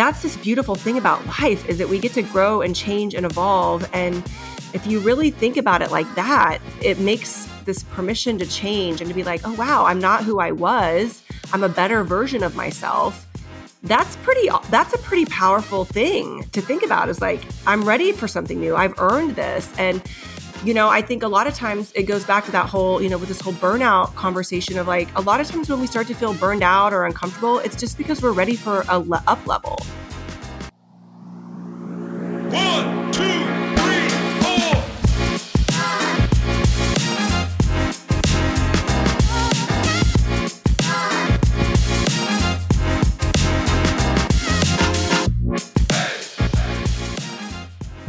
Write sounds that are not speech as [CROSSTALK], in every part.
that's this beautiful thing about life is that we get to grow and change and evolve. And if you really think about it like that, it makes this permission to change and to be like, oh, wow, I'm not who I was. I'm a better version of myself. That's pretty, that's a pretty powerful thing to think about is like, I'm ready for something new. I've earned this. And you know, I think a lot of times it goes back to that whole, you know, with this whole burnout conversation of like a lot of times when we start to feel burned out or uncomfortable, it's just because we're ready for a le- up level.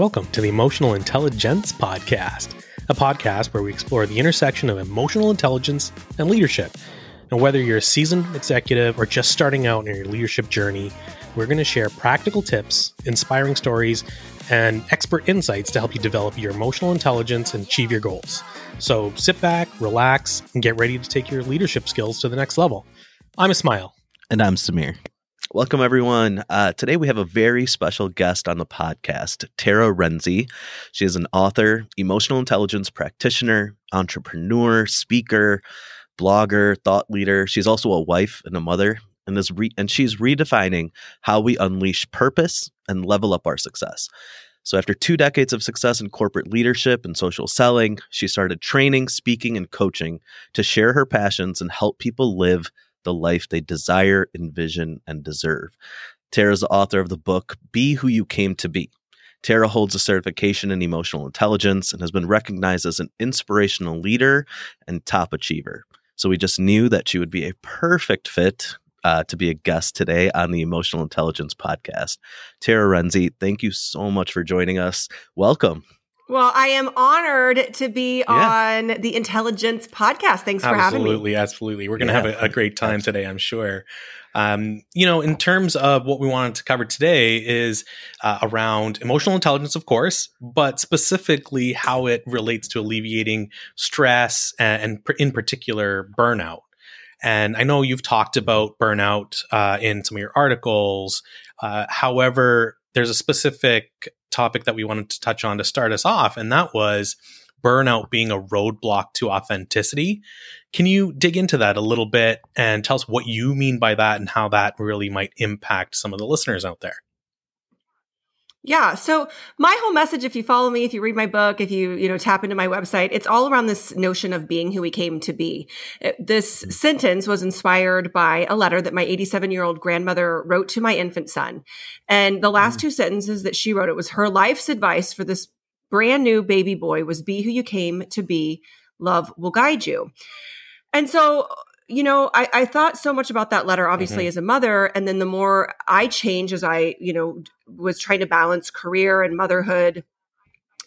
Welcome to the Emotional Intelligence Podcast, a podcast where we explore the intersection of emotional intelligence and leadership. And whether you're a seasoned executive or just starting out in your leadership journey, we're going to share practical tips, inspiring stories, and expert insights to help you develop your emotional intelligence and achieve your goals. So sit back, relax, and get ready to take your leadership skills to the next level. I'm Ismail. And I'm Samir. Welcome, everyone. Uh, today we have a very special guest on the podcast, Tara Renze. She is an author, emotional intelligence practitioner, entrepreneur, speaker, blogger, thought leader. She's also a wife and a mother, and is re- and she's redefining how we unleash purpose and level up our success. So, after two decades of success in corporate leadership and social selling, she started training, speaking, and coaching to share her passions and help people live the life they desire, envision, and deserve. Tara is the author of the book Be Who You Came to Be. Tara holds a certification in emotional intelligence and has been recognized as an inspirational leader and top achiever. So we just knew that she would be a perfect fit uh, to be a guest today on the Emotional Intelligence Podcast. Tara Renze, thank you so much for joining us. Welcome. Well, I am honored to be yeah. on the Intelligence podcast. Thanks for having me. Absolutely, absolutely. We're going to yeah. have a, a, great time today, I'm sure. Um, you know, in terms of what we wanted to cover today is uh, around emotional intelligence, of course, but specifically how it relates to alleviating stress and, and in particular burnout. And I know you've talked about burnout uh, in some of your articles. Uh, however, there's a specific topic that we wanted to touch on to start us off, and that was burnout being a roadblock to authenticity. Can you dig into that a little bit and tell us what you mean by that and how that really might impact some of the listeners out there? Yeah. So my whole message, if you follow me, if you read my book, if you, you know, tap into my website, it's all around this notion of being who we came to be. This mm-hmm. sentence was inspired by a letter that my 87 year old grandmother wrote to my infant son. And the last mm-hmm. two sentences that she wrote, it was her life's advice for this brand new baby boy was be who you came to be. Love will guide you. And so you know, I, I, thought so much about that letter, obviously, mm-hmm. as a mother. And then the more I change as I, you know, was trying to balance career and motherhood,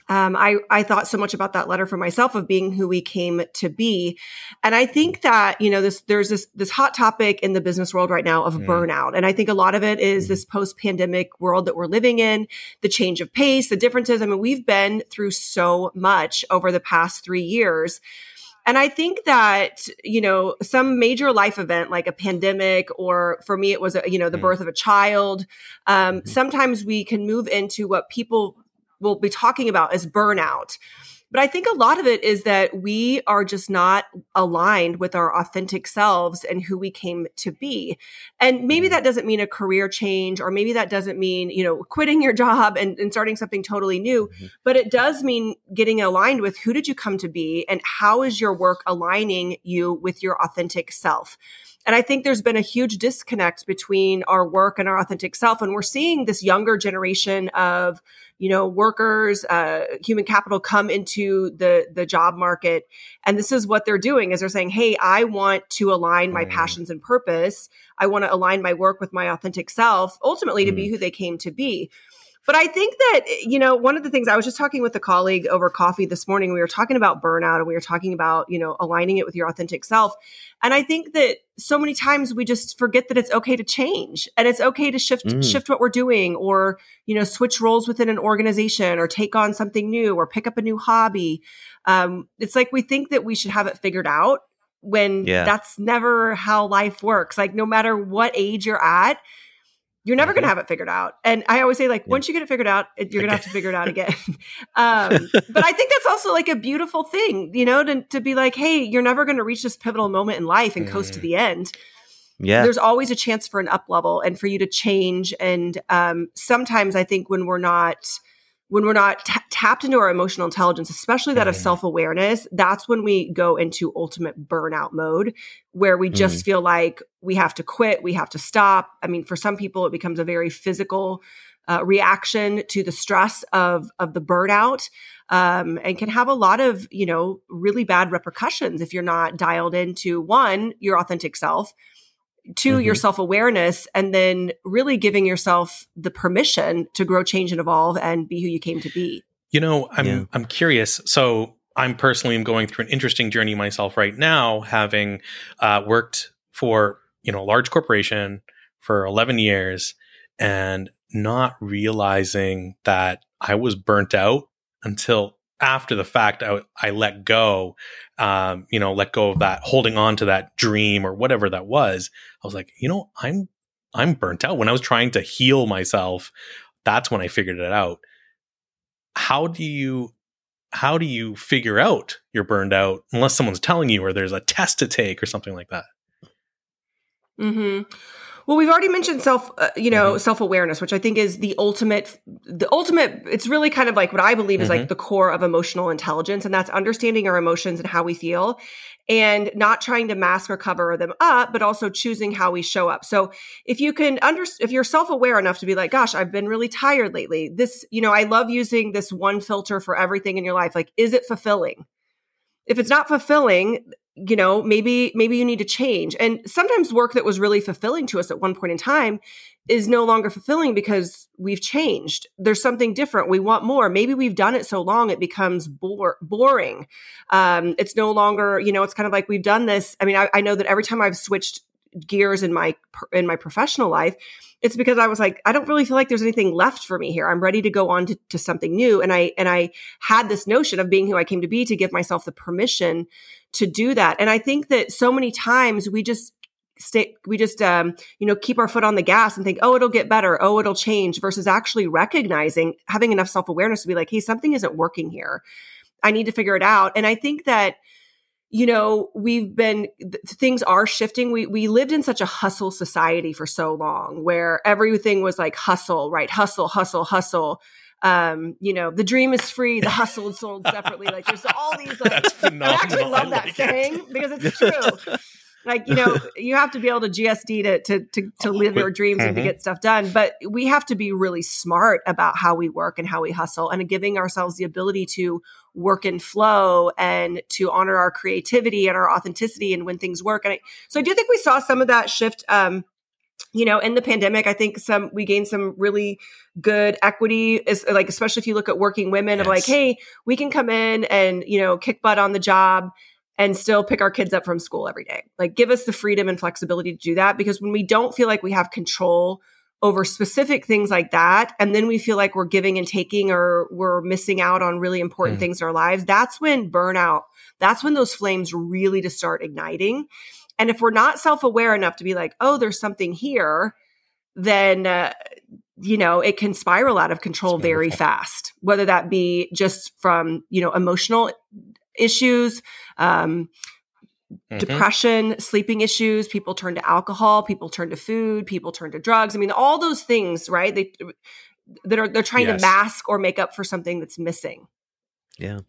um, I, I thought so much about that letter for myself of being who we came to be. And I think that, you know, this, there's this, this hot topic in the business world right now of mm. burnout. And I think a lot of it is mm. this post pandemic world that we're living in, the change of pace, the differences. I mean, we've been through so much over the past three years and I think that, you know, some major life event like a pandemic, or for me, it was, a, you know, the mm. birth of a child. Um, mm-hmm. Sometimes we can move into what people will be talking about as burnout. But I think a lot of it is that we are just not aligned with our authentic selves and who we came to be. And maybe mm-hmm. that doesn't mean a career change, or maybe that doesn't mean, you know, quitting your [LAUGHS] job and, and starting something totally new. Mm-hmm. But it does mean getting aligned with who did you come to be and how is your work aligning you with your authentic self. And I think there's been a huge disconnect between our work and our authentic self. And we're seeing this younger generation of, you know, workers, uh, human capital come into the, the job market. And this is what they're doing is they're saying, Hey, I want to align my mm. passions and purpose. I want to align my work with my authentic self, ultimately mm. to be mm. who they came to be. But I think that, you know, one of the things I was just talking with a colleague over coffee this morning, we were talking about burnout and we were talking about, you know, aligning it with your authentic self. And I think that so many times we just forget that it's okay to change and it's okay to shift, mm. shift what we're doing or, you know, switch roles within an organization or take on something new or pick up a new hobby. Um, it's like we think that we should have it figured out when yeah. that's never how life works. Like no matter what age you're at, you're never going to have it figured out. And I always say, like, yeah. once you get it figured out, you're going to have to figure it out again. [LAUGHS] [LAUGHS] um, but I think that's also like a beautiful thing, you know, to, to be like, hey, you're never going to reach this pivotal moment in life and mm. coast to mm. the end. Yeah. There's always a chance for an up level and for you to change. And um, sometimes I think when we're not, when we're not t- tapped into our emotional intelligence, especially that mm. of self awareness, that's when we go into ultimate burnout mode where we just mm. feel like we have to quit, we have to stop. I mean, for some people, it becomes a very physical uh, reaction to the stress of of the burnout, um, and can have a lot of you know really bad repercussions if you're not dialed into one your authentic self, to mm-hmm. your self awareness and then really giving yourself the permission to grow, change, and evolve and be who you came to be. You know, I'm yeah. I'm curious. So I'm personally am going through an interesting journey myself right now, having uh, worked for you know a large corporation for 11 years and not realizing that I was burnt out until after the fact I, I let go um, you know let go of that holding on to that dream or whatever that was. I was like you know i'm i'm burnt out. When i was trying to heal myself that's when i figured it out. How do you how do you figure out you're burned out unless someone's telling you or there's a test to take or something like that? Hmm well, we've already mentioned self, uh, you know, mm-hmm. self awareness, which I think is the ultimate, the ultimate. It's really kind of like what I believe is mm-hmm. like the core of emotional intelligence, and that's understanding our emotions and how we feel, and not trying to mask or cover them up, but also choosing how we show up. So if you can under, if you're self aware enough to be like, gosh, I've been really tired lately. This, you know, I love using this one filter for everything in your life. Like, is it fulfilling? If it's not fulfilling, you know maybe maybe you need to change. And sometimes work that was really fulfilling to us at one point in time is no longer fulfilling because we've changed. There's something different. We want more. Maybe we've done it so long it becomes bore, boring. Um, it's no longer you know it's kind of like we've done this. I mean I, I know that every time i've switched gears in my in my professional life it's because I was like, I don't really feel like there's anything left for me here. I'm ready to go on to, to something new. And I and I had this notion of being who I came to be to give myself the permission to do that. And I think that so many times we just stay we just um, you know keep our foot on the gas and think oh it'll get better oh it'll change versus actually recognizing having enough self-awareness to be like hey something isn't working here i need to figure it out and i think that you know, we've been th- things are shifting. We we lived in such a hustle society for so long where everything was like hustle, right? Hustle, hustle, hustle. Um, you know, the dream is free, the hustle is sold separately. Like there's all these like [LAUGHS] I actually love that like saying it. because it's [LAUGHS] true. like you know [LAUGHS] you have to be able to gsd to to to, to live your dreams mm-hmm. and to mm-hmm. get stuff done but we have to be really smart about how we work and how we hustle and giving ourselves the ability to work and flow and to honor our creativity and our authenticity and when things work and I, so i do think we saw some of that shift um, you know in the pandemic i think some we gained some really good equity is like especially if you look at working women yes. of like hey we can come in and you know kick butt on the job and still pick our kids up from school every day. Like give us the freedom and flexibility to do that because when we don't feel like we have control over specific things like that and then we feel like we're giving and taking or we're missing out on really important mm. things in our lives, that's when burnout, that's when those flames really to start igniting. And if we're not self-aware enough to be like, "Oh, there's something here," then uh, you know it can spiral out of control very fast whether that be just from you know emotional issues, um, mm-hmm. depression, sleeping issues. People turn to alcohol. People turn to food. People turn to drugs. I mean, all those things, right? They that are they're trying yes. to mask or make up for something that's missing. Yeah.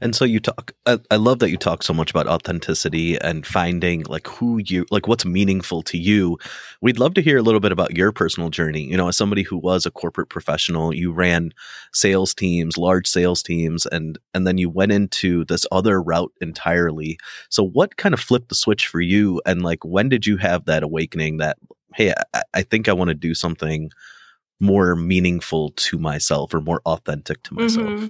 And so you talk, I, I, love that you talk so much about authenticity and finding like who you, like what's meaningful to you. We'd love to hear a little bit about your personal journey. You know, as somebody who was a corporate professional, you ran sales teams, large sales teams, and, and then you went into this other route entirely. So what kind of flipped the switch for you? And like, when did you have that awakening that, hey, I, I think I want to do something more meaningful to myself or more authentic to myself? Mm-hmm.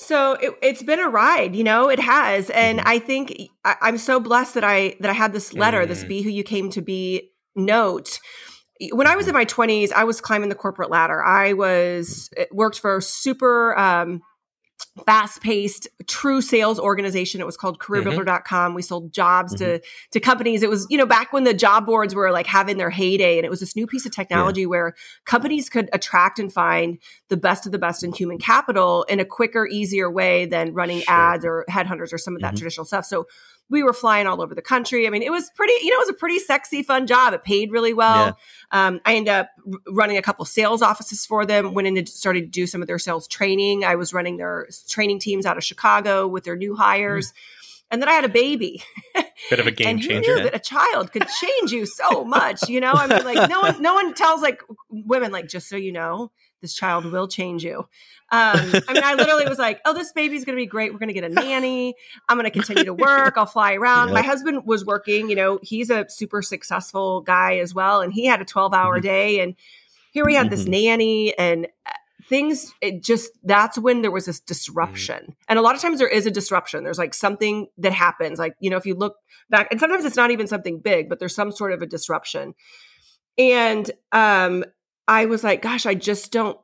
So it, has been a ride, you know, it has. And mm-hmm. I think I, am so blessed that I that I had this letter, mm. this be who you came to be note. When I was in my 20s, I was climbing the corporate ladder. I was worked for super um, fast paced, true sales organization. It was called careerbuilder.com. We sold jobs mm-hmm. to, to companies. It was, you know, back when the job boards were like having their heyday and it was this new piece of technology yeah. where companies could attract and find the best of the best in human capital in a quicker, easier way than running sure. ads or headhunters or some of that mm-hmm. traditional stuff. So we were flying all over the country. I mean, it was pretty, you know, it was a pretty sexy, fun job. It paid really well. Yeah. Um, I ended up running a couple sales offices for them. Went in and started to do some of their sales training. I was running their training teams out of Chicago with their new hires. Mm. And then I had a baby. Bit of a [LAUGHS] game and changer. Knew that a child could change you so much? You know, I mean, like no one, no one tells like women like just so you know, this child will change you. Um, I mean, I literally was like, oh, this baby's going to be great. We're going to get a nanny. I'm going to continue to [LAUGHS] work. I'll fly around. Yep. My husband was working, you know, he's a super successful guy as well. And he had a 12 hour mm-hmm. day. And here we had mm-hmm. this nanny and uh, things, it just, that's when there was this disruption. Mm-hmm. And a lot of times there is a disruption. There's like something that happens. Like, you know, if you look back, and sometimes it's not even something big, but there's some sort of a disruption. And um, I was like, gosh, I just don't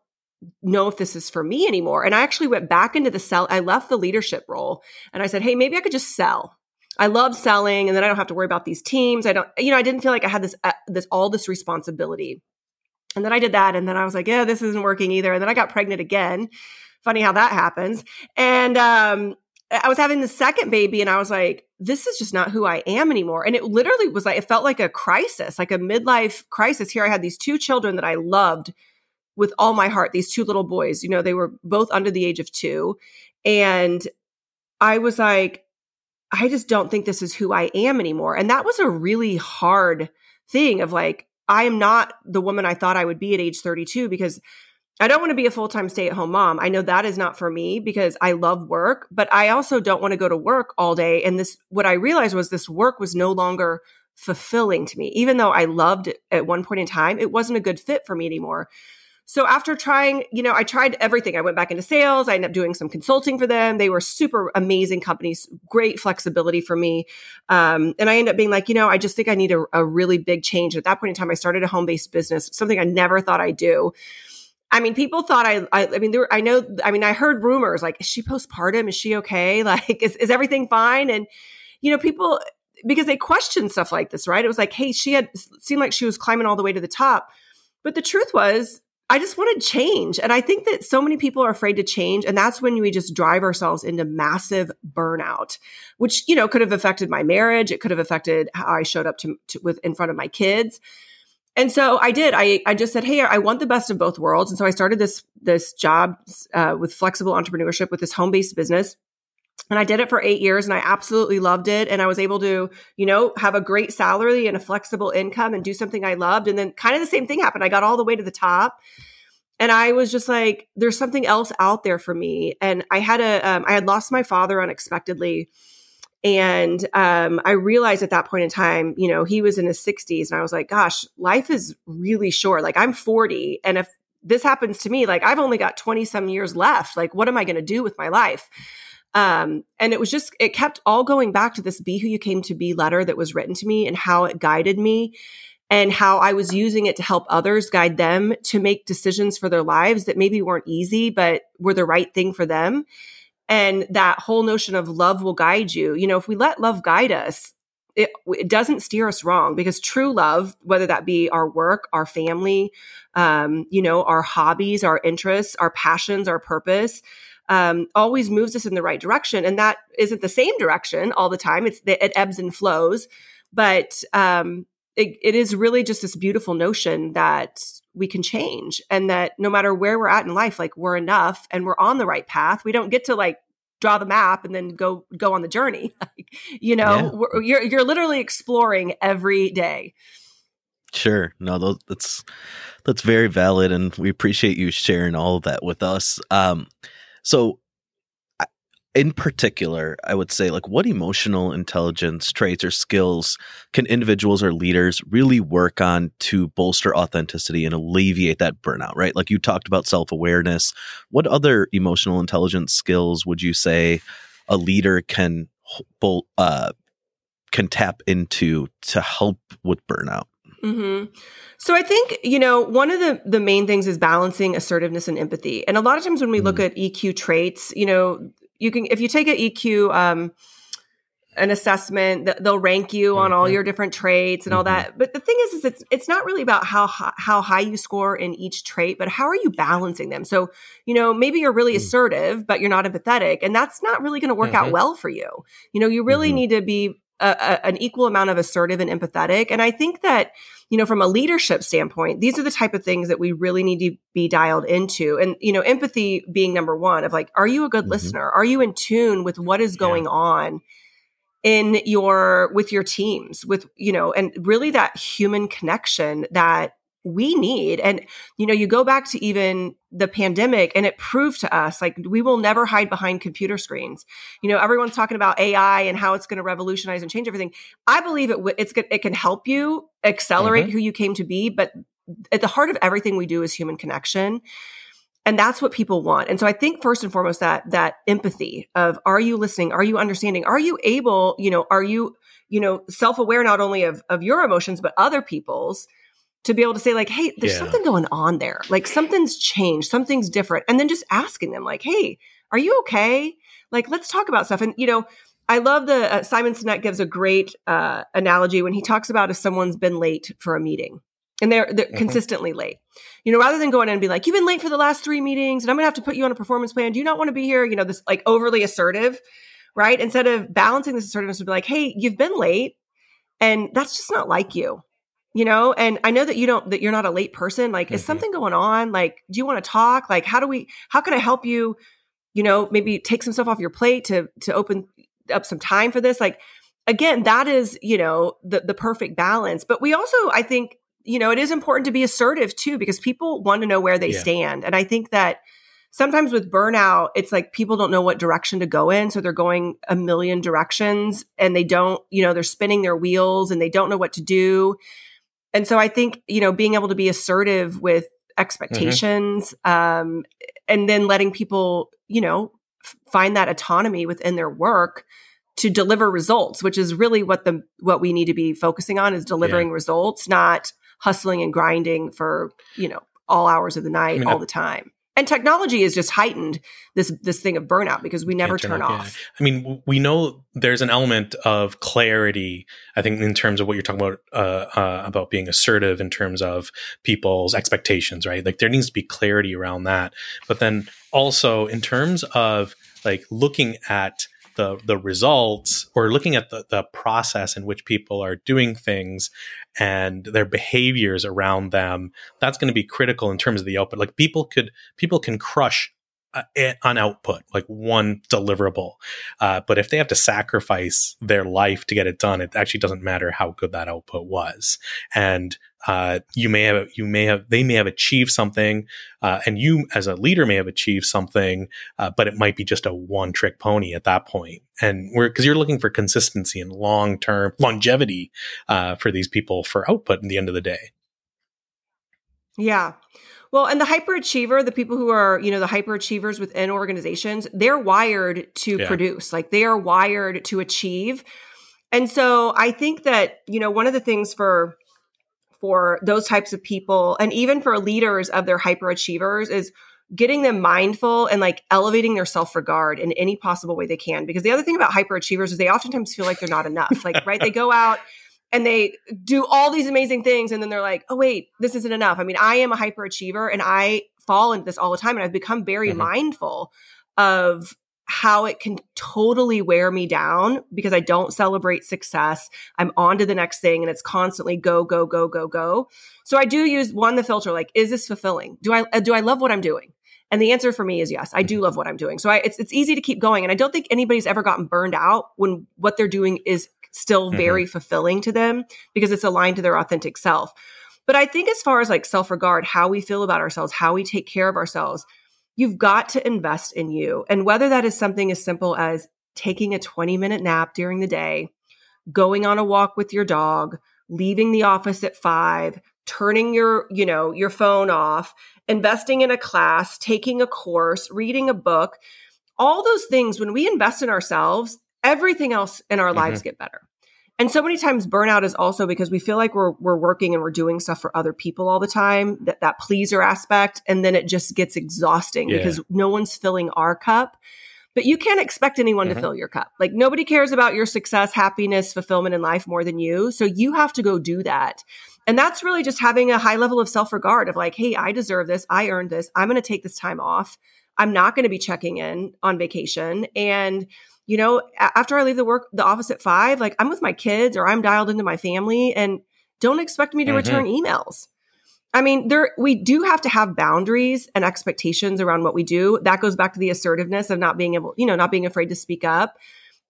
know if this is for me anymore. And I actually went back into the sell. I left the leadership role and I said, hey, maybe I could just sell. I love selling, and then I don't have to worry about these teams. I don't, you know, I didn't feel like I had this, uh, this all this responsibility. And then I did that, and then I was like, yeah, this isn't working either. And then I got pregnant again. Funny how that happens. And um, I was having the second baby, and I was like, this is just not who I am anymore. And it literally was like, it felt like a crisis, like a midlife crisis. Here I had these two children that I loved with all my heart, these two little boys. You know, they were both under the age of two. And I was like, I just don't think this is who I am anymore. And that was a really hard thing of like, I am not the woman I thought I would be at age 32 because I don't want to be a full time stay at home mom. I know that is not for me because I love work, but I also don't want to go to work all day. And this, what I realized was this work was no longer fulfilling to me. Even though I loved it at one point in time, it wasn't a good fit for me anymore. So after trying, you know, I tried everything. I went back into sales. I ended up doing some consulting for them. They were super amazing companies, great flexibility for me. Um, and I ended up being like, you know, I just think I need a, a really big change. At that point in time, I started a home based business, something I never thought I'd do. I mean, people thought I, I, I mean, there I know, I mean, I heard rumors like, is she postpartum? Is she okay? [LAUGHS] Like, is, is everything fine? And, you know, people, because they question stuff like this, right? It was like, hey, she had seemed like she was climbing all the way to the top. But the truth was, I just wanted change. And I think that so many people are afraid to change. And that's when we just drive ourselves into massive burnout, which, you know, could have affected my marriage. It could have affected how I showed up to, to with in front of my kids. And so I did. I, I just said, Hey, I want the best of both worlds. And so I started this, this job uh, with flexible entrepreneurship with this home based business and I did it for eight years and I absolutely loved it. And I was able to, you know, have a great salary and a flexible income and do something I loved. And then kind of the same thing happened. I got all the way to the top and I was just like, there's something else out there for me. And I had a, um, I had lost my father unexpectedly. And um, I realized at that point in time, you know, he was in his 60s. And I was like, gosh, life is really short. Like I'm 40. And if this happens to me, like I've only got 20 some years left. Like, what am I going to do with my life? Um, and it was just, it kept all going back to this Be Who You Came to Be letter that was written to me and how it guided me and how I was using it to help others guide them to make decisions for their lives that maybe weren't easy, but were the right thing for them. And that whole notion of love will guide you. You know, if we let love guide us, it, it doesn't steer us wrong because true love, whether that be our work, our family, um, you know, our hobbies, our interests, our passions, our purpose, um, always moves us in the right direction. And that isn't the same direction all the time. It's it ebbs and flows, but um, it, it is really just this beautiful notion that we can change and that no matter where we're at in life, like we're enough and we're on the right path. We don't get to like draw the map and then go go on the journey. [LAUGHS] you know, yeah. you're you're literally exploring every day. Sure. No, that's that's very valid, and we appreciate you sharing all of that with us. Um, so, in particular, I would say, like, what emotional intelligence traits or skills can individuals or leaders really work on to bolster authenticity and alleviate that burnout, right? Like, you talked about self awareness. What other emotional intelligence skills would you say a leader can uh, can tap into to help with burnout? Mm-hmm. So I think you know one of the the main things is balancing assertiveness and empathy. And a lot of times when we mm-hmm. look at EQ traits, you know, you can if you take an EQ um, an assessment that they'll rank you mm-hmm. on all mm-hmm. your different traits and mm-hmm. all that. But the thing is, is it's it's not really about how how high you score in each trait, but how are you balancing them? So you know maybe you're really mm-hmm. assertive, but you're not empathetic, and that's not really going to work out mm-hmm. well for you. You know, you really mm-hmm. need to be a, a, an equal amount of assertive and empathetic, and I think that you know from a leadership standpoint these are the type of things that we really need to be dialed into. And you know empathy being number one of like are you a good mm-hmm. listener? Are you in tune with what is going yeah. on in your with your teams with you know and really that human connection that we need and you know you go back to even the pandemic and it proved to us like we will never hide behind computer screens. You know everyone's talking about ai and how it's going to revolutionize and change everything. I believe it it's it can help you accelerate mm-hmm. who you came to be but at the heart of everything we do is human connection and that's what people want. And so i think first and foremost that that empathy of are you listening? Are you understanding? Are you able you know are you you know self-aware not only of of your emotions but other people's to be able to say like hey there's yeah. something going on there like something's changed something's different and then just asking them like hey are you okay like let's talk about stuff and you know I love the uh, Simon Sinek gives a great uh, analogy when he talks about if someone's been late for a meeting and they're, they're mm-hmm. consistently late. You know, rather than going in and be like, "You've been late for the last three meetings, and I'm going to have to put you on a performance plan. Do you not want to be here?" You know, this like overly assertive, right? Instead of balancing this assertiveness, would be like, "Hey, you've been late, and that's just not like you." You know, and I know that you don't that you're not a late person. Like, mm-hmm. is something going on? Like, do you want to talk? Like, how do we? How can I help you? You know, maybe take some stuff off your plate to to open up some time for this. Like, again, that is you know the the perfect balance. But we also, I think, you know, it is important to be assertive too, because people want to know where they yeah. stand. And I think that sometimes with burnout, it's like people don't know what direction to go in. So they're going a million directions and they don't, you know, they're spinning their wheels and they don't know what to do. And so I think, you know, being able to be assertive with expectations mm-hmm. um, and then letting people, you know, f- find that autonomy within their work to deliver results which is really what the what we need to be focusing on is delivering yeah. results not hustling and grinding for, you know, all hours of the night, I mean, all the time. And technology has just heightened this this thing of burnout because we never turn, turn off. Yeah. I mean, we know there's an element of clarity. I think in terms of what you're talking about uh, uh, about being assertive in terms of people's expectations, right? Like there needs to be clarity around that. But then also in terms of like looking at the the results or looking at the, the process in which people are doing things and their behaviors around them that's going to be critical in terms of the output. Like people could people can crush on output, like one deliverable. Uh, but if they have to sacrifice their life to get it done, it actually doesn't matter how good that output was. And uh, you may have, you may have, they may have achieved something, uh, and you as a leader may have achieved something, uh, but it might be just a one trick pony at that point. And we're because you're looking for consistency and long term longevity uh, for these people for output in the end of the day. Yeah. Well, and the hyperachiever, the people who are, you know, the hyperachievers within organizations, they're wired to yeah. produce, like they are wired to achieve. And so I think that, you know, one of the things for for those types of people and even for leaders of their hyperachievers is getting them mindful and like elevating their self-regard in any possible way they can because the other thing about hyperachievers is they oftentimes feel like they're not enough like right they go out and they do all these amazing things and then they're like oh wait this isn't enough. I mean i am a hyperachiever and i fall into this all the time and i've become very mm-hmm. mindful of how it can totally wear me down because i don't celebrate success. I'm on to the next thing and it's constantly go go go go go. So i do use one the filter like is this fulfilling? Do i uh, do i love what i'm doing? And the answer for me is yes i do mm-hmm. love what i'm doing. So I, it's, it's easy to keep going and i don't think anybody's ever gotten burned out when what they're doing is still mm-hmm. very fulfilling to them because it's aligned to their authentic self. But I think as far as like self regard, how we feel about ourselves, how we take care of ourselves, you've got to invest in you. And whether that is something as simple as taking a 20 minute nap during the day, going on a walk with your dog, leaving the office at five, turning your, you know, your phone off, investing in a class, taking a course, reading a book, all those things, when we invest in ourselves, everything else in our mm-hmm. lives get better. And so many times burnout is also because we feel like we're we're working and we're doing stuff for other people all the time, that that pleaser aspect and then it just gets exhausting yeah. because no one's filling our cup. But you can't expect anyone mm-hmm. to fill your cup. Like nobody cares about your success, happiness, fulfillment in life more than you. So you have to go do that. And that's really just having a high level of self-regard of like, "Hey, I deserve this. I earned this. I'm going to take this time off. I'm not going to be checking in on vacation." And you know, after I leave the work, the office at five, like I'm with my kids or I'm dialed into my family and don't expect me to mm-hmm. return emails. I mean, there we do have to have boundaries and expectations around what we do. That goes back to the assertiveness of not being able, you know, not being afraid to speak up.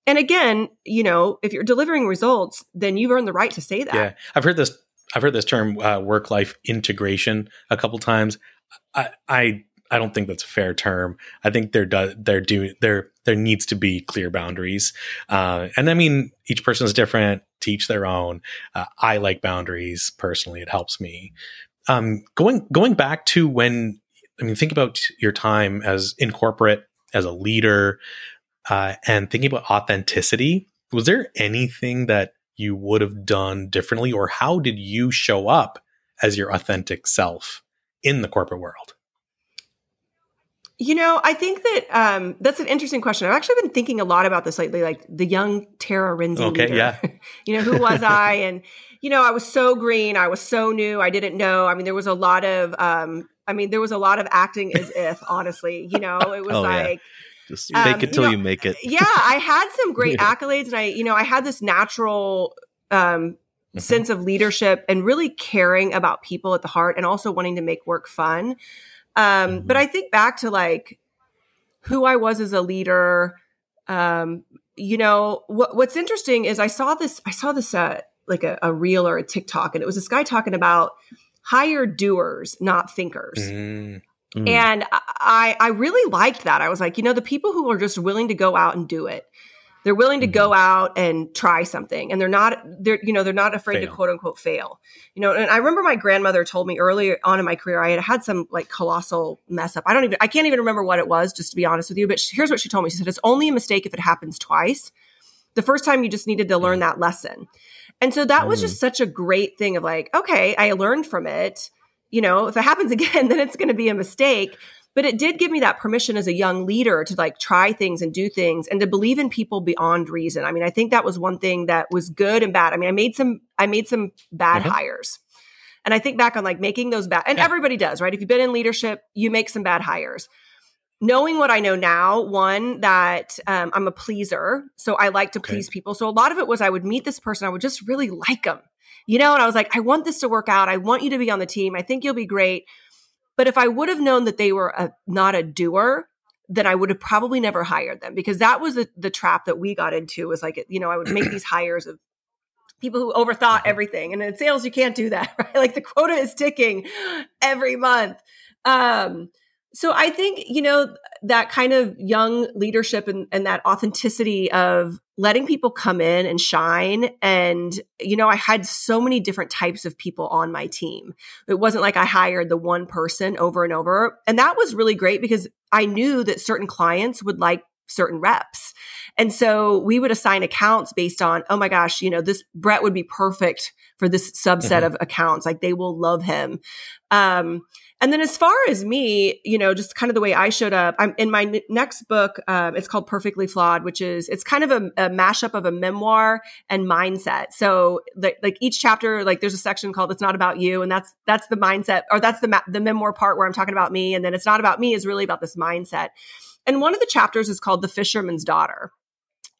And again, you know, if you're delivering results, then you've earned the right to say that. Yeah, I've heard this. I've heard this term uh, work life integration a couple times. I, I I don't think that's a fair term. I think there does there do there there needs to be clear boundaries, uh, and I mean each person is different. Teach their own. Uh, I like boundaries personally. It helps me. Um, going going back to when I mean think about your time as in corporate as a leader, uh, and thinking about authenticity. Was there anything that you would have done differently, or how did you show up as your authentic self in the corporate world? You know, I think that um, that's an interesting question. I've actually been thinking a lot about this lately, like the young Tara Renze. Okay, leader. yeah. [LAUGHS] you know, who was [LAUGHS] I? And you know, I was so green. I was so new. I didn't know. I mean, there was a lot of, um, I mean, there was a lot of acting as if, [LAUGHS] honestly. You know, it was oh, like. Yeah. Just make um, it till you, know, you, make it. yeah, I had some great accolades, and I, you know, I had this natural um, mm-hmm. sense of leadership and really caring about people at the heart, and also wanting to make work fun. Um, mm-hmm. But I think back to like who I was as a leader. Um, you know, what, what's interesting is I saw this, I saw this, uh, like a, a reel or a TikTok, and it was this guy talking about hire doers, not thinkers. Mm. Mm. And I, I really liked that. I was like, you know, the people who are just willing to go out and do it, they're willing to go mm-hmm. out and try something and they're not they're you know they're not afraid fail. to quote unquote fail you know and i remember my grandmother told me earlier on in my career i had had some like colossal mess up i don't even i can't even remember what it was just to be honest with you but here's what she told me she said it's only a mistake if it happens twice the first time you just needed to learn mm. that lesson and so that was just mm. such a great thing of like okay i learned from it you know if it happens [LAUGHS] again then it's going to be a mistake but it did give me that permission as a young leader to like try things and do things and to believe in people beyond reason. I mean, I think that was one thing that was good and bad. I mean, I made some I made some bad mm-hmm. hires. And I think back on like making those bad and yeah. everybody does, right? If you've been in leadership, you make some bad hires. Knowing what I know now, one that um, I'm a pleaser, so I like to okay. please people. So a lot of it was I would meet this person, I would just really like them, you know, and I was like, I want this to work out. I want you to be on the team. I think you'll be great. But if I would have known that they were a, not a doer, then I would have probably never hired them because that was the, the trap that we got into was like, you know, I would make these hires of people who overthought mm-hmm. everything. And in sales, you can't do that, [LAUGHS] right? Like the quota is ticking every month. Um, so I think, you know, that kind of young leadership and, and that authenticity of letting people come in and shine. And, you know, I had so many different types of people on my team. It wasn't like I hired the one person over and over. And that was really great because I knew that certain clients would like certain reps. And so we would assign accounts based on, oh my gosh, you know, this Brett would be perfect for this subset mm-hmm. of accounts. Like they will love him. Um, and then as far as me, you know, just kind of the way I showed up, I'm in my n- next book. Um, it's called Perfectly Flawed, which is it's kind of a, a mashup of a memoir and mindset. So like, like each chapter, like there's a section called "It's Not About You," and that's that's the mindset, or that's the ma- the memoir part where I'm talking about me, and then "It's Not About Me" is really about this mindset. And one of the chapters is called "The Fisherman's Daughter."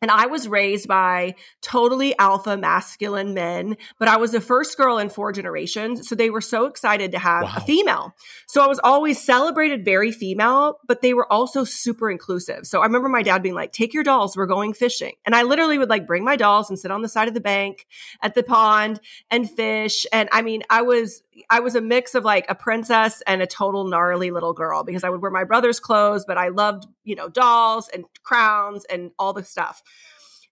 And I was raised by totally alpha masculine men, but I was the first girl in four generations. So they were so excited to have wow. a female. So I was always celebrated very female, but they were also super inclusive. So I remember my dad being like, take your dolls, we're going fishing. And I literally would like bring my dolls and sit on the side of the bank at the pond and fish. And I mean, I was, I was a mix of like a princess and a total gnarly little girl because I would wear my brother's clothes, but I loved, you know, dolls and crowns and all the stuff.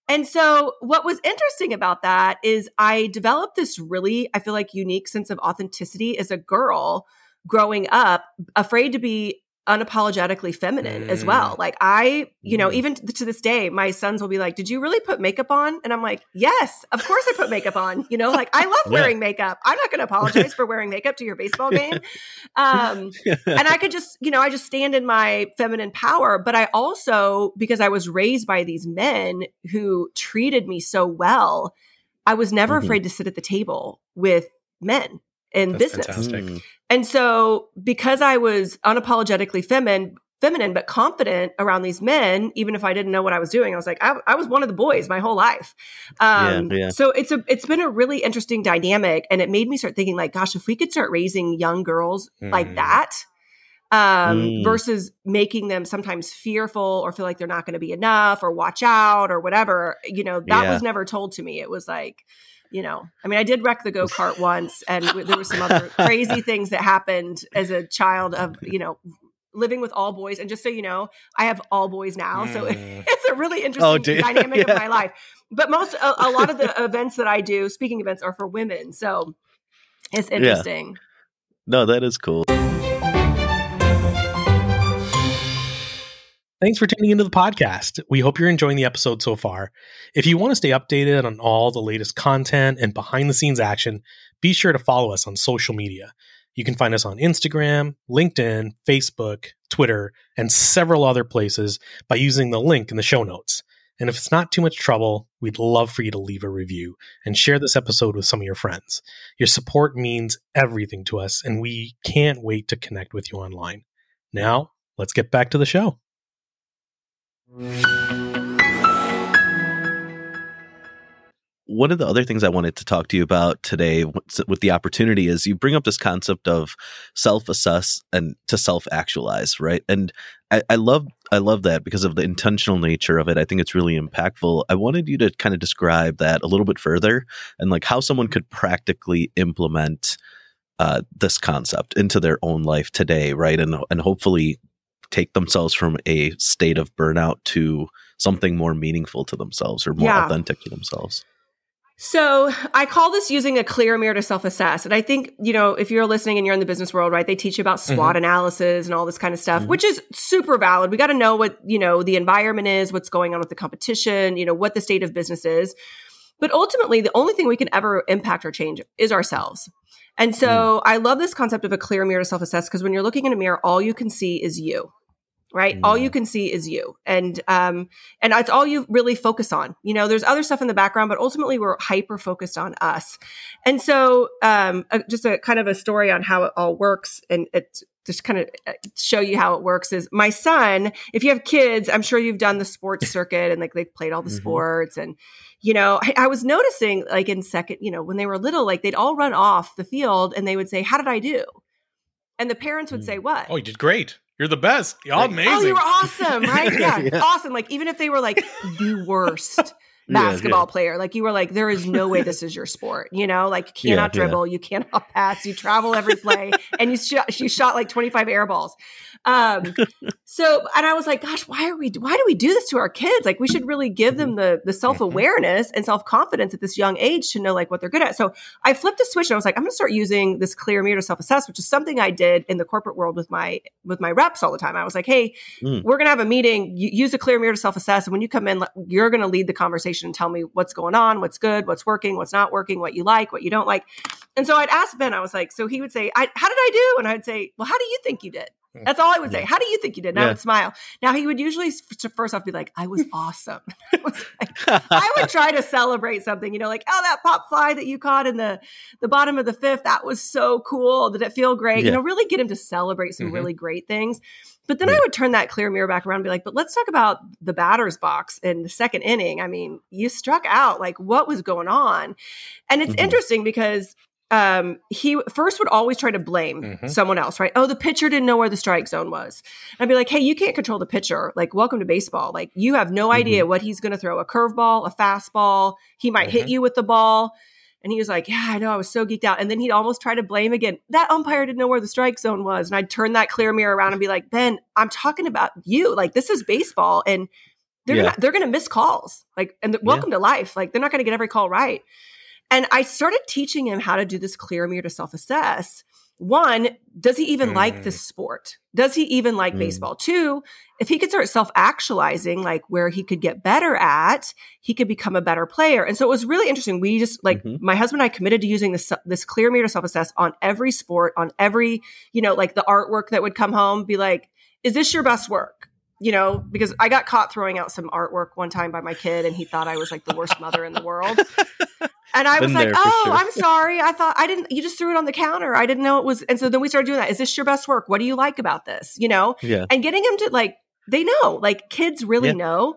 And so, what was interesting about that is I developed this really, I feel like, unique sense of authenticity as a girl growing up, afraid to be unapologetically feminine mm. as well. Like I, you know, mm. even to this day, my sons will be like, "Did you really put makeup on?" And I'm like, "Yes, of course I put makeup on." You know, like I love [LAUGHS] yeah. wearing makeup. I'm not going to apologize for wearing makeup to your baseball [LAUGHS] game. Um, and I could just, you know, I just stand in my feminine power. But I also, because I was raised by these men who treated me so well, I was never mm-hmm. afraid to sit at the table with men in That's business. Fantastic. And so because I was unapologetically feminine, feminine but confident around these men even if i didn't know what i was doing i was like i, I was one of the boys my whole life um, yeah, yeah. so it's a it's been a really interesting dynamic and it made me start thinking like gosh if we could start raising young girls mm. like that um, mm. versus making them sometimes fearful or feel like they're not going to be enough or watch out or whatever you know that yeah. was never told to me it was like you know, I mean, I did wreck the go kart once, and there were some other [LAUGHS] crazy things that happened as a child of, you know, living with all boys. And just so you know, I have all boys now, so [LAUGHS] mm. it's a really oh, interesting oh, [LAUGHS] dynamic yeah. of my life. But most, a, a, lot of the events that I do, speaking events, are for women, so it's interesting. Yeah. No, that is cool. Thanks for tuning into the podcast. We hope you're enjoying the episode so far. If you want to stay updated on all the latest content and behind the scenes action, be sure to follow us on social media. You can find us on Instagram, LinkedIn, Facebook, Twitter, and several other places by using the link in the show notes. And if it's not too much trouble, we'd love for you to leave a review and share this episode with some of your friends. Your support means everything to us, and we can't wait to connect with you online. Now, let's get back to the show. One of the other things I wanted to talk to you about today with the opportunity is you bring up this concept of self assess and to self actualize, right? And I, I love I love that because of the intentional nature of it. I think it's really impactful. I wanted you to kind of describe that a little bit further and like how someone could practically implement uh, this concept into their own life today, right? And and hopefully take themselves from a state of burnout to something more meaningful to themselves or more yeah. authentic to themselves? So I call this using a clear mirror to self-assess. And I think, you know, if you're listening and you're in the business world, right, they teach you about SWOT mm-hmm. analysis and all this kind of stuff, mm-hmm. which is super valid. We got to know what, you know, the environment is, what's going on with the competition, you know, what the state of business is. But ultimately, the only thing we can ever impact or change is ourselves. And so mm. I love this concept of a clear mirror to self-assess because when you're looking in a mirror, all you can see is you right? All you can see is you. And um and it's all you really focus on. You know there's other stuff in the background but ultimately we're hyper focused on us. And so um just a kind of a story on how it all works and it just kind of uh, show you how it works is my son if you have kids i'm sure you've done the sports [LAUGHS] circuit and like they've played all the mm-hmm. sports and you know I, I was noticing like in second you know when they were little like they'd all run off the field and they would say how did i do? And the parents would say mm. what? Oh you did great you're the best. You're like, oh, amazing. Oh, you were awesome, [LAUGHS] right? Yeah, [LAUGHS] yeah, awesome. Like even if they were like the worst basketball [LAUGHS] yeah, yeah. player, like you were like, there is no way this is your sport. You know, like you cannot dribble, you cannot pass, you travel every play, and you shot, you shot like 25 air balls. Um, [LAUGHS] so, and I was like, gosh, why are we, why do we do this to our kids? Like, we should really give them the, the self awareness and self confidence at this young age to know like what they're good at. So I flipped the switch and I was like, I'm going to start using this clear mirror to self assess, which is something I did in the corporate world with my, with my reps all the time. I was like, Hey, mm. we're going to have a meeting. You use a clear mirror to self assess. And when you come in, you're going to lead the conversation and tell me what's going on, what's good, what's working, what's not working, what you like, what you don't like. And so I'd ask Ben, I was like, so he would say, how did I do? And I'd say, well, how do you think you did? That's all I would say. How do you think you did? And yeah. I would smile. Now he would usually first off be like, "I was awesome." [LAUGHS] I, was like, [LAUGHS] I would try to celebrate something, you know, like, "Oh, that pop fly that you caught in the the bottom of the fifth, that was so cool. Did it feel great?" Yeah. You know, really get him to celebrate some mm-hmm. really great things. But then. I would turn that clear mirror back around and be like, "But let's talk about the batter's box in the second inning. I mean, you struck out. Like, what was going on?" And it's mm-hmm. interesting because um, he first would always try to blame mm-hmm. someone else, right? Oh, the pitcher didn't know where the strike zone was. And I'd be like, hey, you can't control the pitcher. Like, welcome to baseball. Like, you have no mm-hmm. idea what he's going to throw a curveball, a fastball. He might mm-hmm. hit you with the ball. And he was like, yeah, I know. I was so geeked out. And then he'd almost try to blame again. That umpire didn't know where the strike zone was. And I'd turn that clear mirror around and be like, Ben, I'm talking about you. Like, this is baseball. And they're yeah. gonna they're gonna miss calls. Like, and the, welcome yeah. to life. Like, they're not gonna get every call right. And I started teaching him how to do this clear mirror to self assess one, does he even mm. like this sport? Does he even like mm. baseball? Two, if he could start self actualizing, like where he could get better at, he could become a better player. And so it was really interesting. We just like mm-hmm. my husband and I committed to using this this clear mirror to self assess on every sport, on every you know like the artwork that would come home, be like, is this your best work? You know, because I got caught throwing out some artwork one time by my kid and he thought I was like the worst mother in the world. [LAUGHS] And I was like, "Oh, sure. I'm sorry. I thought I didn't. You just threw it on the counter. I didn't know it was." And so then we started doing that. Is this your best work? What do you like about this? You know, yeah. And getting him to like, they know, like kids really yeah. know.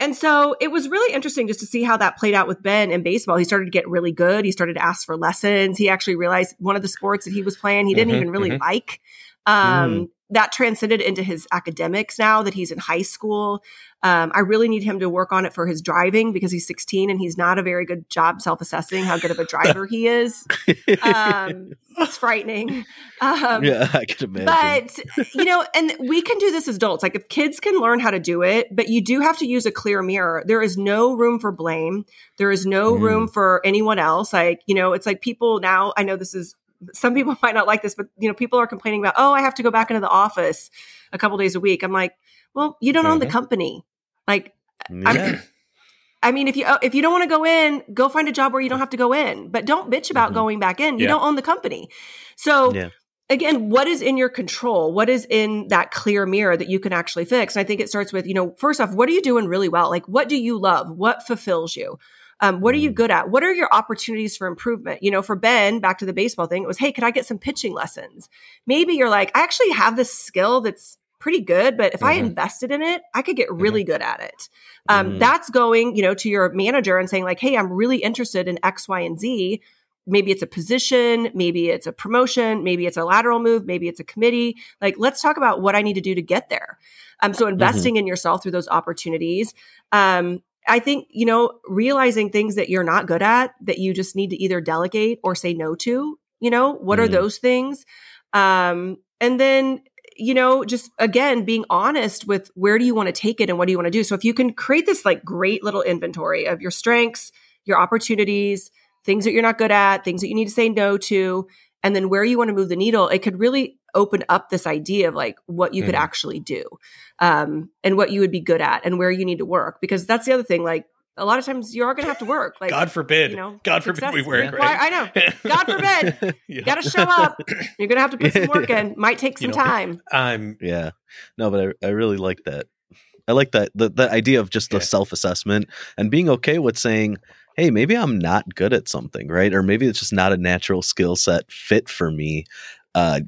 And so it was really interesting just to see how that played out with Ben in baseball. He started to get really good. He started to ask for lessons. He actually realized one of the sports that he was playing he didn't mm-hmm, even really mm-hmm. like. Um, mm that transcended into his academics now that he's in high school. Um, I really need him to work on it for his driving because he's 16 and he's not a very good job self assessing how good of a driver he is. Um, [LAUGHS] it's frightening. Um, yeah, I can imagine. But, you know, and we can do this as adults. Like if kids can learn how to do it, but you do have to use a clear mirror. There is no room for blame. There is no mm. room for anyone else. Like, you know, it's like people now, I know this is some people [LAUGHS] might not like this, but you know, people are complaining about, oh, I have to go back into the office a couple days a week. I'm like, well, you don't mm-hmm. own the company. Like, yeah. i mean, if you if you don't want to go in, go find a job where you don't have to go in. But don't bitch about mm-hmm. going back in. You yeah. don't own the company. So yeah. again, what is in your control? What is in that clear mirror that you can actually fix? And I think it starts with, you know, first off, what are you doing really well? Like, what do you love? What fulfills you? Um, what are you mm. good at? What are your opportunities for improvement? You know, for Ben, back to the baseball thing, it was, hey, could I get some pitching lessons? Maybe you're like, I actually have this skill that's pretty good, but if mm-hmm. I invested in it, I could get really mm-hmm. good at it. Um, mm-hmm. That's going, you know, to your manager and saying like, hey, I'm really interested in X, Y, and Z. Maybe it's a position, maybe it's a promotion, maybe it's a lateral move, maybe it's a committee. Like, let's talk about what I need to do to get there. Um, so mm-hmm. investing in yourself through those opportunities. Um, I think, you know, realizing things that you're not good at that you just need to either delegate or say no to, you know, what mm. are those things? Um, and then, you know, just again, being honest with where do you want to take it and what do you want to do? So if you can create this like great little inventory of your strengths, your opportunities, things that you're not good at, things that you need to say no to, and then where you want to move the needle, it could really open up this idea of like what you mm. could mm-hmm. actually do um, and what you would be good at and where you need to work because that's the other thing like a lot of times you are going to have to work like god forbid you know god forbid we work right? i know god [LAUGHS] forbid yeah. you got to show up [LAUGHS] you're going to have to put some work in might take some you know, time i'm yeah no but I, I really like that i like that the, the idea of just the yeah. self-assessment and being okay with saying hey maybe i'm not good at something right or maybe it's just not a natural skill set fit for me uh,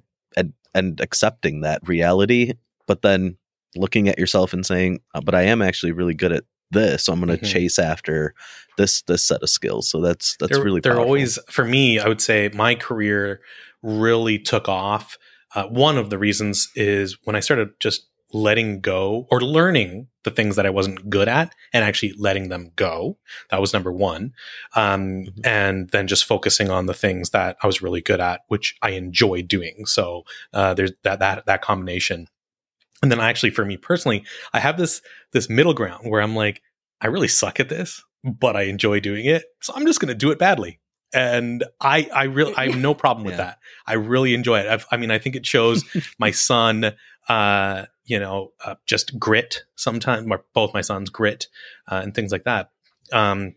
and accepting that reality, but then looking at yourself and saying, oh, "But I am actually really good at this, so I'm going to mm-hmm. chase after this this set of skills." So that's that's they're, really they're powerful. always for me. I would say my career really took off. Uh, one of the reasons is when I started just letting go or learning the things that I wasn't good at and actually letting them go. That was number one. Um, mm-hmm. And then just focusing on the things that I was really good at, which I enjoy doing. So uh, there's that that that combination. And then actually, for me personally, I have this this middle ground where I'm like, I really suck at this, but I enjoy doing it, so I'm just going to do it badly and I I really I have no problem with [LAUGHS] yeah. that. I really enjoy it. I've, i mean, I think it shows [LAUGHS] my son, uh, you know, uh, just grit. Sometimes, both my sons grit uh, and things like that. Um,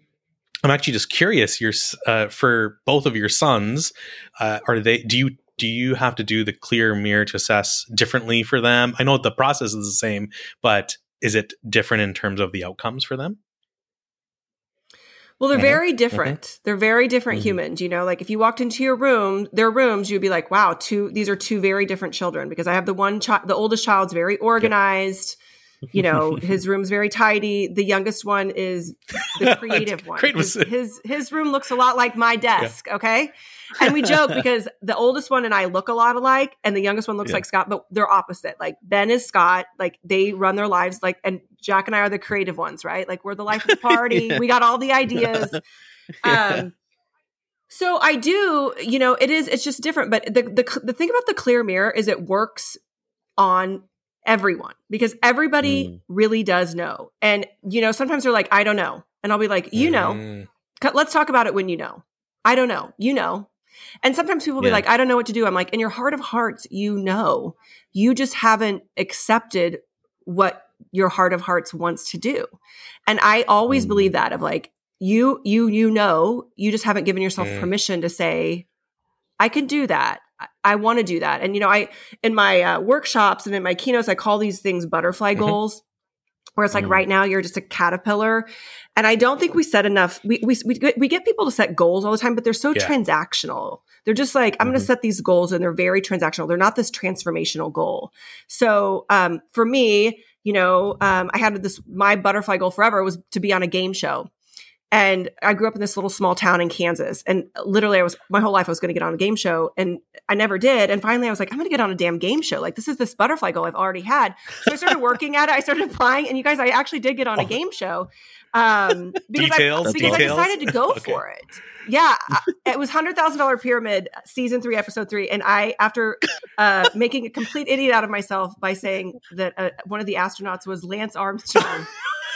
I'm actually just curious. Your uh, for both of your sons, uh, are they? Do you do you have to do the clear mirror to assess differently for them? I know the process is the same, but is it different in terms of the outcomes for them? Well, they're mm-hmm. very different. Mm-hmm. They're very different mm-hmm. humans. You know, like if you walked into your room, their rooms, you'd be like, wow, two, these are two very different children because I have the one child, the oldest child's very organized. You know, his room's very tidy. The youngest one is the [LAUGHS] creative one. His, his, his room looks a lot like my desk. Yeah. Okay. And we joke [LAUGHS] because the oldest one and I look a lot alike, and the youngest one looks yeah. like Scott, but they're opposite. Like Ben is Scott, like they run their lives like, and Jack and I are the creative ones, right? Like we're the life of the [LAUGHS] party. yeah. We got all the ideas. Um, so I do, you know, it is, it's just different. But the, the, the thing about the clear mirror is it works on everyone because everybody mm. really does know. And, you know, sometimes they're like, I don't know. And I'll be like, you know, mm. let's talk about it when you know. I don't know. You know. And sometimes people will be like, I don't know what to do. I'm like, in your heart of hearts, you know, you just haven't accepted what your heart of hearts wants to do. And I always Mm. believe that of like, you, you, you know, you just haven't given yourself Mm. permission to say, I can do that. I, want to do that. And, you know, I, in my uh, workshops and in my keynotes, I call these things butterfly Mhm. goals. Where it's like Mm. right now you're just a caterpillar, and I don't think we set enough. We we we get, we get people to set goals all the time, but they're so Yeah. transactional. They're just like I'm going Mhm. to set these goals, and they're very transactional. They're not this transformational goal. So um, for me, you know, um, I had this my butterfly goal forever was to be on a game show. And I grew up in this little small town in Kansas. And literally, I was my whole life I was going to get on a game show, and I never did. And finally, I was like, I'm going to get on a damn game show. Like this is this butterfly goal I've already had. So I started working at it. I started applying, and you guys, I actually did get on a Oh. game show um, because Details? I because Details? I decided to go Okay. for it. Yeah, I- it was hundred thousand dollar pyramid season three, episode three, and I after uh, making a complete idiot out of myself by saying that uh, one of the astronauts was Lance Armstrong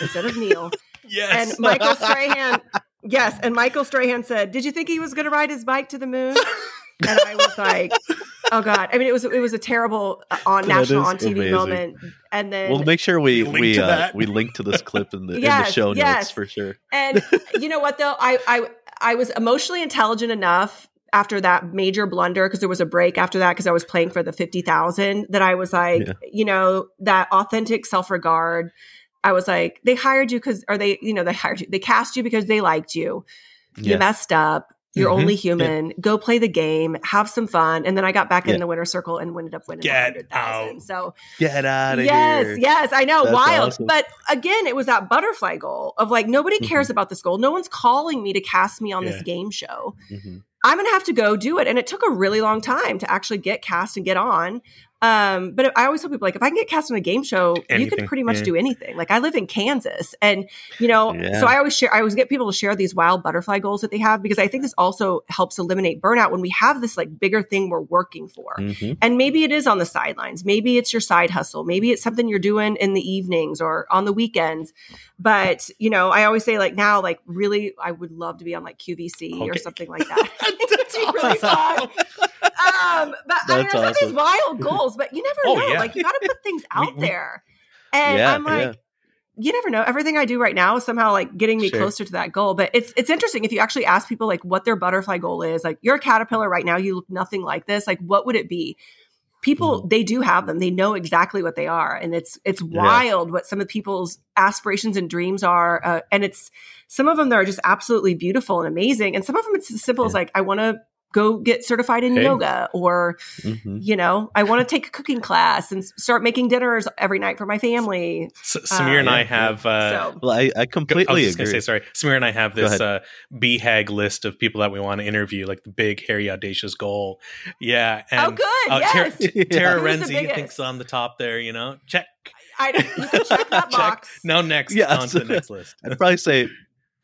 instead of Neil, Yes. and Michael Strahan. [LAUGHS] Yes, and Michael Strahan said, "Did you think he was going to ride his bike to the moon?" And I was like, "Oh God!" I mean, it was it was a terrible uh, on That national on TV amazing. moment. And then We'll make sure we Link we uh, we link to this clip in the in the Yes, show notes for sure. And you know what though? I I I was emotionally intelligent enough after that major blunder because there was a break after that because I was playing for the 50,000 that I was like, Yeah. you know, that authentic self-regard. I was like, they hired you because or they, you know, they hired you. They cast you because they liked you. You messed up. You're Mhm. only human. Go play the game, have some fun. And then I got back Yeah. in the winner circle and ended up winning Get 100,000. out. So Get out of yes, here. yes, yes, I know, That's wild. awesome. But again, it was that butterfly goal of like nobody Mhm. cares about this goal. No one's calling me to cast me on Yeah. this game show. Mhm. I'm gonna have to go do it, and it took a really long time to actually get cast and get on. Um, but I always tell people like if I can get cast on a game show, you can pretty much yeah. do anything. Like I live in Kansas, and you know, Yeah. so I always share. I always get people to share these wild butterfly goals that they have because I think this also helps eliminate burnout when we have this like bigger thing we're working for. Mhm. And maybe it is on the sidelines. Maybe it's your side hustle. Maybe it's something you're doing in the evenings or on the weekends. But, you know, I always say like now, like really, I would love to be on like QVC or something like that. [LAUGHS] That's really fun. Um, but I mean, That's there's all these wild goals, but you never Oh, know. yeah. Like you got to put things [LAUGHS] out we- there. And Yeah, I'm like, yeah. you never know. Everything I do right now is somehow like getting me Sure. closer to that goal. But it's it's interesting if you actually ask people like what their butterfly goal is. Like you're a caterpillar right now, you look nothing like this. Like what would it be? People Mm-hmm. they do have them. They know exactly what they are, and it's it's Yeah. wild what some of people's aspirations and dreams are. Uh, and it's some of them that are just absolutely beautiful and amazing, and some of them it's as simple as like I want to go get certified in Hey. yoga or Mhm. you know i want to take a cooking class and start making dinners every night for my family S- Samir and Uh, I have. Uh, so Well, I, I Go- I completely was just gonna agree. say sorry. Samir and I have this ahead. uh, BHAG list of people that we want to interview, like the big, hairy, audacious goal. Yeah. And, oh good uh, Tara, yes [LAUGHS] Yeah. Tara Who's the Renze biggest? thinks on the top there. You know, check. I don't, you can check that [LAUGHS] Check. box Now next yeah, on to the next list. [LAUGHS] I'd probably say,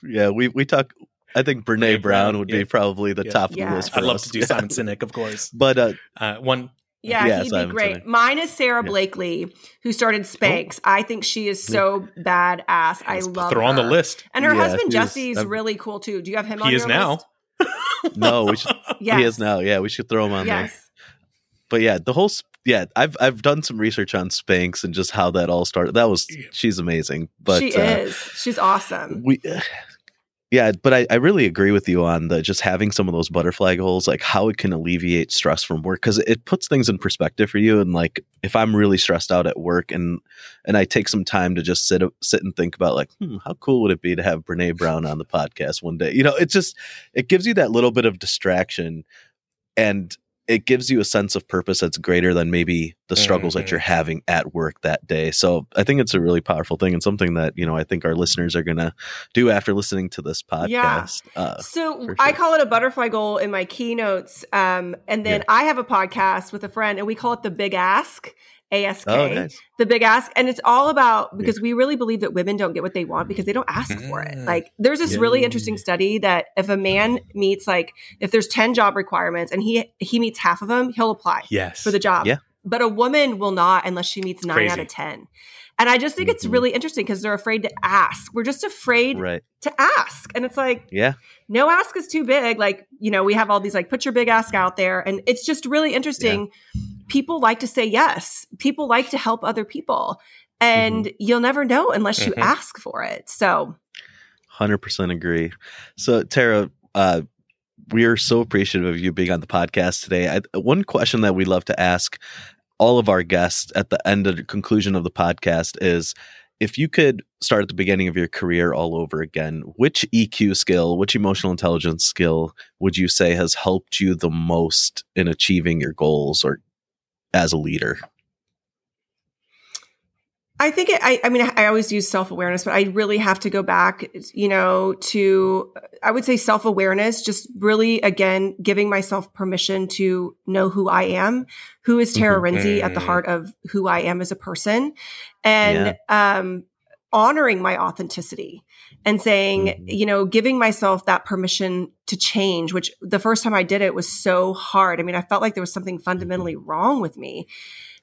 yeah, we we talk. I think Brene Brene Brown Brown, would yeah. be probably the Yeah. top of the list. For I'd love us. to do [LAUGHS] Yeah. Simon Sinek, of course. but uh, Uh, one. yeah, Yeah, he'd be Simon great Sinek. mine is sara Yeah. blakely who started Oh. spanx i think she is so badass i let's love throw on the list. and her Yeah, husband he is- jesse's really cool too do you have him on He is now. [LAUGHS] no, we should. yes. He is now. Yeah, we should throw him on there. But yeah, the whole. Yeah, I've I've done some research on Spanx and just how that all started. That was she's amazing. But she uh, is she's awesome we yeah but I, I really agree with you on the just having some of those butterfly goals like how it can alleviate stress from work because it puts things in perspective for you and like if i'm really stressed out at work and and i take some time to just sit sit and think about like hmm, how cool would it be to have brene brown on the podcast one day? You know it just it gives you that little bit of distraction and it gives you a sense of purpose that's greater than maybe the struggles that Mhm. you're having at work that day. So I think it's a really powerful thing and something that, you know, I think our listeners are going to do after listening to this podcast. Uh, So for I call it a butterfly goal in my keynotes. Um, and then Yeah. I have a podcast with a friend and we call it the Big Ask, ASK, oh, nice. the Big Ask. And it's all about because we really believe that women don't get what they want because they don't ask for it. Mm. Like there's this Yeah. really interesting study that if a man meets like if there's 10 job requirements and he he meets half of them, he'll apply Yes. for the job. Yeah. but a woman will not unless she meets nine Crazy. out of 10. And I just think it's Mhm. really interesting because they're afraid to ask. We're just afraid Right. to ask. And it's like, Yeah. no ask is too big. Like, you know, we have all these like, put your big ask out there. And it's just really interesting. People like to say yes, people like to help other people. And you'll never know unless you Mhm. ask for it. So, Hundred percent agree. So Tara, uh, we are so appreciative of you being on the podcast today. I, one question that we love to ask all of our guests at the end of the conclusion of the podcast is if you could start at the beginning of your career all over again, which EQ skill, which emotional intelligence skill would you say has helped you the most in achieving your goals or as a leader? I think it, I, I mean, I always use self awareness, but I really have to go back, you know, to, I would say self awareness, just really, again, giving myself permission to know who I am, who is Tara Mhm. Renze at the Mm. heart of who I am as a person, and um, honoring my authenticity and saying, Mhm. you know, giving myself that permission to change, which the first time I did it was so hard. I mean, I felt like there was something fundamentally wrong with me.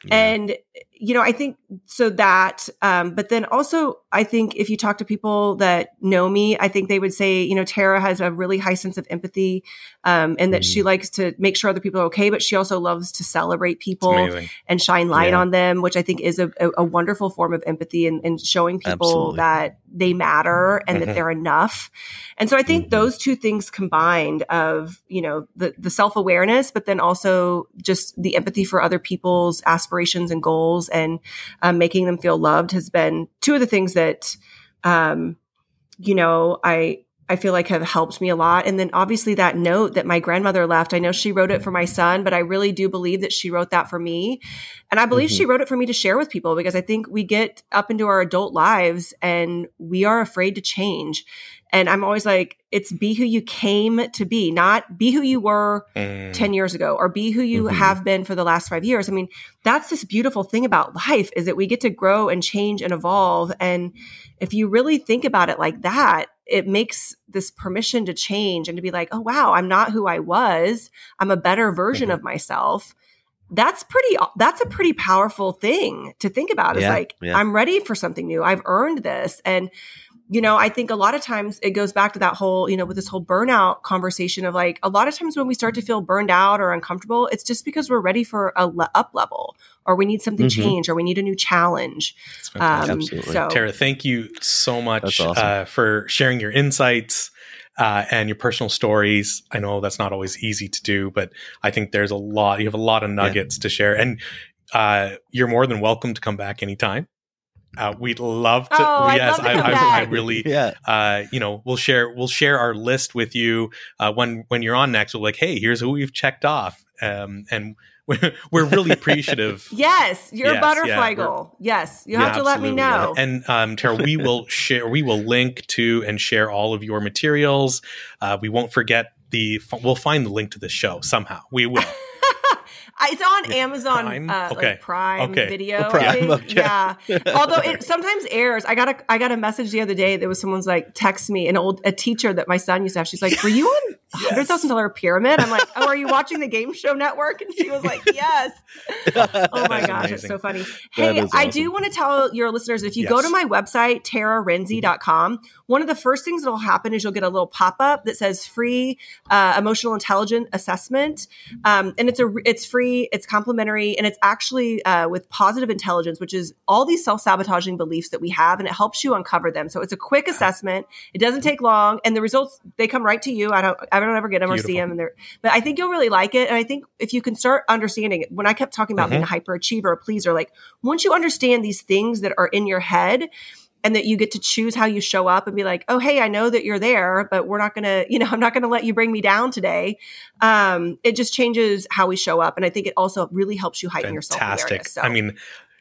Yeah. And, you know, I think so that, um, but then also, I think if you talk to people that know me, I think they would say, you know, Tara has a really high sense of empathy um, and that she likes to make sure other people are okay, but she also loves to celebrate people and shine light Yeah. on them, which I think is a, a, a wonderful form of empathy and, and showing people Absolutely. that they matter and Mhm. that they're enough. And so I think Mhm. those two things combined of, you know, the, the self awareness, but then also just the empathy for other people's aspirations and goals and um, making them feel loved has been two of the things that, um, you know, I, I feel like have helped me a lot. And then obviously that note that my grandmother left, I know she wrote it for my son, but I really do believe that she wrote that for me. And I believe Mhm. she wrote it for me to share with people because I think we get up into our adult lives and we are afraid to change. And I'm always like, it's be who you came to be, not be who you were Mm. 10 years ago or be who you Mhm. have been for the last five years. I mean, that's this beautiful thing about life is that we get to grow and change and evolve. And if you really think about it like that, it makes this permission to change and to be like, oh, wow, I'm not who I was. I'm a better version Mhm. of myself. That's pretty, that's a pretty powerful thing to think about is Yeah, like, yeah. I'm ready for something new. I've earned this. And you know, I think a lot of times it goes back to that whole, you know, with this whole burnout conversation of like a lot of times when we start to feel burned out or uncomfortable, it's just because we're ready for a le- up level or we need something Mhm. change or we need a new challenge. Um, Absolutely. So, Tara, thank you so much awesome. uh, for sharing your insights uh, and your personal stories. I know that's not always easy to do, but I think there's a lot. You have a lot of nuggets to share, and uh, you're more than welcome to come back anytime. Uh, we'd love to. Oh, I'd yes, love to I, come I, I really yeah. uh, you know, we'll share we'll share our list with you uh, when when you're on next. We're like, hey, here's who we've checked off, um, and [LAUGHS] we're, we're really appreciative. [LAUGHS] yes, your Yes, butterfly yeah, goal. Yes, you Yeah, have to let me absolutely. know. And um, Tara, we [LAUGHS] will share. We will link to and share all of your materials. Uh, we won't forget the. We'll find the link to the show somehow. We will. It's on Amazon Prime? Uh, Okay. like Prime Okay. Video. Prime, I think. okay. Yeah. [LAUGHS] Although it sometimes airs. I got a I got a message the other day. that was someone's like text me an old a teacher that my son used to have. She's like, "Were you on [LAUGHS] a hundred thousand dollar pyramid?" I'm like, "Oh, are you watching the Game Show Network?" And she was like, "Yes." [LAUGHS] Oh my gosh, it's so funny. That Hey, is I do want to tell your listeners if you go to my website, tararenze.com, one of the first things that will happen is you'll get a little pop up that says free uh, emotional intelligence assessment. Um, and it's a it's free, it's complimentary, and it's actually uh, with positive intelligence, which is all these self sabotaging beliefs that we have, and it helps you uncover them. So it's a quick assessment. It doesn't take long, and the results they come right to you. I don't I don't ever get them or see them, and they're but I think you'll really like it. And I think if you can start understanding it, when I kept talking about being a hyperachiever, a pleaser, like once you understand these things that are in your head and that you get to choose how you show up and be like, oh, hey, I know that you're there, but we're not going to, you know, [LAUGHS] I'm not going to let you bring me down today. Um, it just changes how we show up. And I think it also really helps you heighten your self Fantastic. awareness. So. I mean,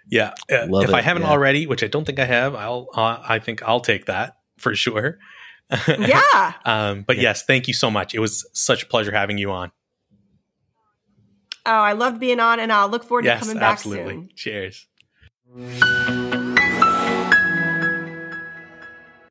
yeah. uh, Love if it, I haven't yeah. already, which I don't think I have, I'll. Uh, I think I'll take that for sure. [LAUGHS] yeah. um, but Yeah. yes, thank you so much. It was such a pleasure having you on. Oh, I loved being on and I'll look forward yes, to coming back absolutely. soon. Cheers.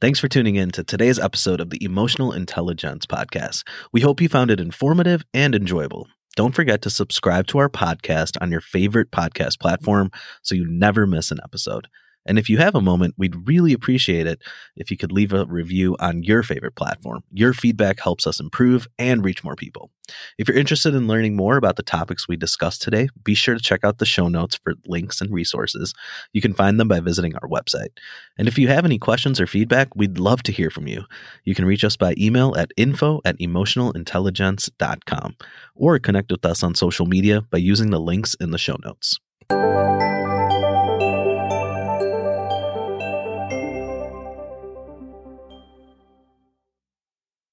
Thanks for tuning in to today's episode of the Emotional Intelligence Podcast. We hope you found it informative and enjoyable. Don't forget to subscribe to our podcast on your favorite podcast platform so you never miss an episode. And if you have a moment, we'd really appreciate it if you could leave a review on your favorite platform. Your feedback helps us improve and reach more people. If you're interested in learning more about the topics we discussed today, be sure to check out the show notes for links and resources. You can find them by visiting our website. And if you have any questions or feedback, we'd love to hear from you. You can reach us by email at info at emotionalintelligence.com or connect with us on social media by using the links in the show notes.